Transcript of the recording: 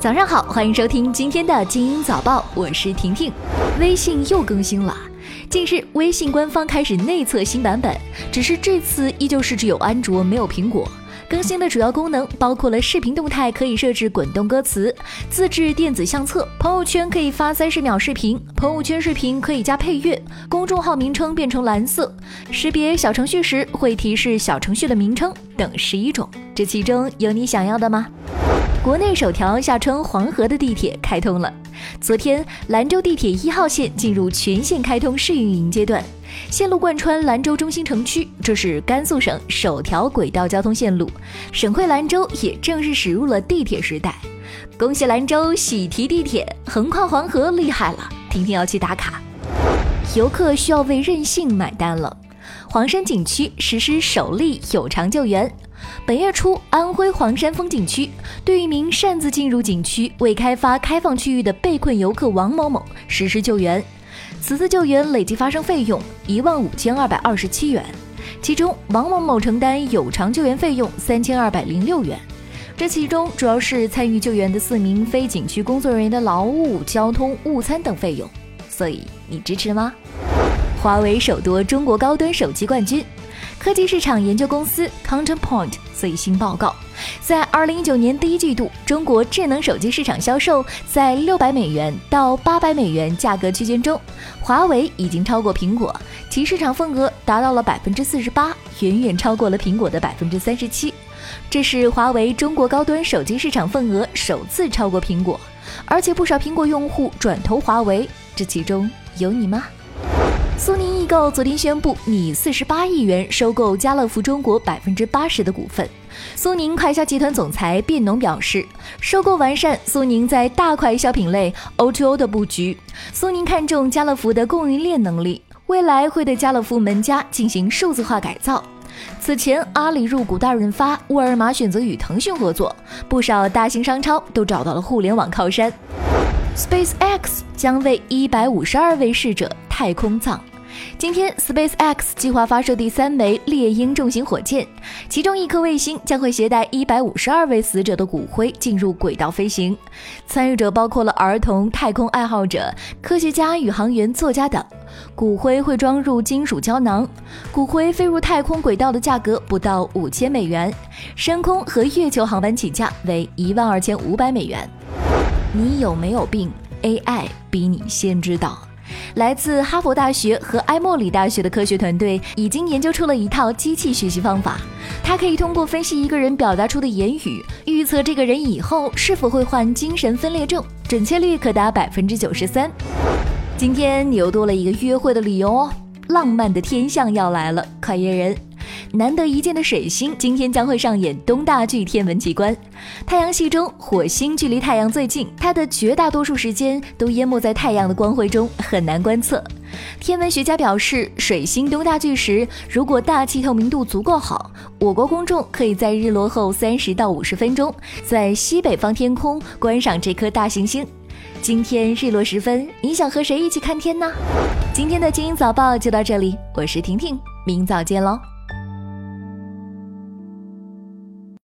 早上好，欢迎收听今天的精英早报，我是婷婷。微信又更新了，近日微信官方开始内测新版本，只是这次依旧是只有安卓没有苹果。更新的主要功能包括了视频动态可以设置滚动歌词，自制电子相册，朋友圈可以发三十秒视频，朋友圈视频可以加配乐，公众号名称变成蓝色，识别小程序时会提示小程序的名称等十一种。这其中有你想要的吗？国内首条下穿黄河的地铁开通了。昨天，兰州地铁一号线进入全线开通试运营阶段，线路贯穿兰州中心城区，这是甘肃省首条轨道交通线路。省会兰州也正式驶入了地铁时代。恭喜兰州喜提地铁，横跨黄河，厉害了！婷婷要去打卡。游客需要为任性买单了。黄山景区实施首例有偿救援。本月初，安徽黄山风景区对一名擅自进入景区未开发开放区域的被困游客王某某实施救援。此次救援累计发生费用一万五千二百二十七元，其中王某某承担有偿救援费用三千二百零六元。这其中主要是参与救援的四名非景区工作人员的劳务、交通、午餐等费用。所以你支持吗？华为首夺中国高端手机冠军。科技市场研究公司 Counterpoint 最新报告，在二零一九年第一季度，中国智能手机市场销售在六百美元到八百美元价格区间中，华为已经超过苹果，其市场份额达到了百分之四十八，远远超过了苹果的百分之三十七。这是华为中国高端手机市场份额首次超过苹果，而且不少苹果用户转投华为，这其中有你吗？苏宁易购昨天宣布，拟四十八亿元收购家乐福中国百分之八十的股份。苏宁快销集团总裁卞农表示，收购完善苏宁在大快消品类 O2O 的布局。苏宁看中家乐福的供应链能力，未来会对家乐福门家进行数字化改造。此前，阿里入股大润发，沃尔玛选择与腾讯合作，不少大型商超都找到了互联网靠山。SpaceX 将为一百五十二位逝者太空葬。今天，SpaceX 计划发射第三枚猎鹰重型火箭，其中一颗卫星将会携带一百五十二位死者的骨灰进入轨道飞行。参与者包括了儿童、太空爱好者、科学家、宇航员、作家等。骨灰会装入金属胶囊，骨灰飞入太空轨道的价格不到五千美元，升空和月球航班起价为一万二千五百美元。你有没有病？AI 比你先知道。来自哈佛大学和埃默里大学的科学团队已经研究出了一套机器学习方法，它可以通过分析一个人表达出的言语，预测这个人以后是否会患精神分裂症，准确率可达百分之九十三。今天你又多了一个约会的理由哦，浪漫的天象要来了，快约人。难得一见的水星今天将会上演东大距天文奇观。太阳系中，火星距离太阳最近，它的绝大多数时间都淹没在太阳的光辉中，很难观测。天文学家表示，水星东大距时，如果大气透明度足够好，我国公众可以在日落后三十到五十分钟，在西北方天空观赏这颗大行星。今天日落时分，你想和谁一起看天呢？今天的精英早报就到这里，我是婷婷，明早见喽。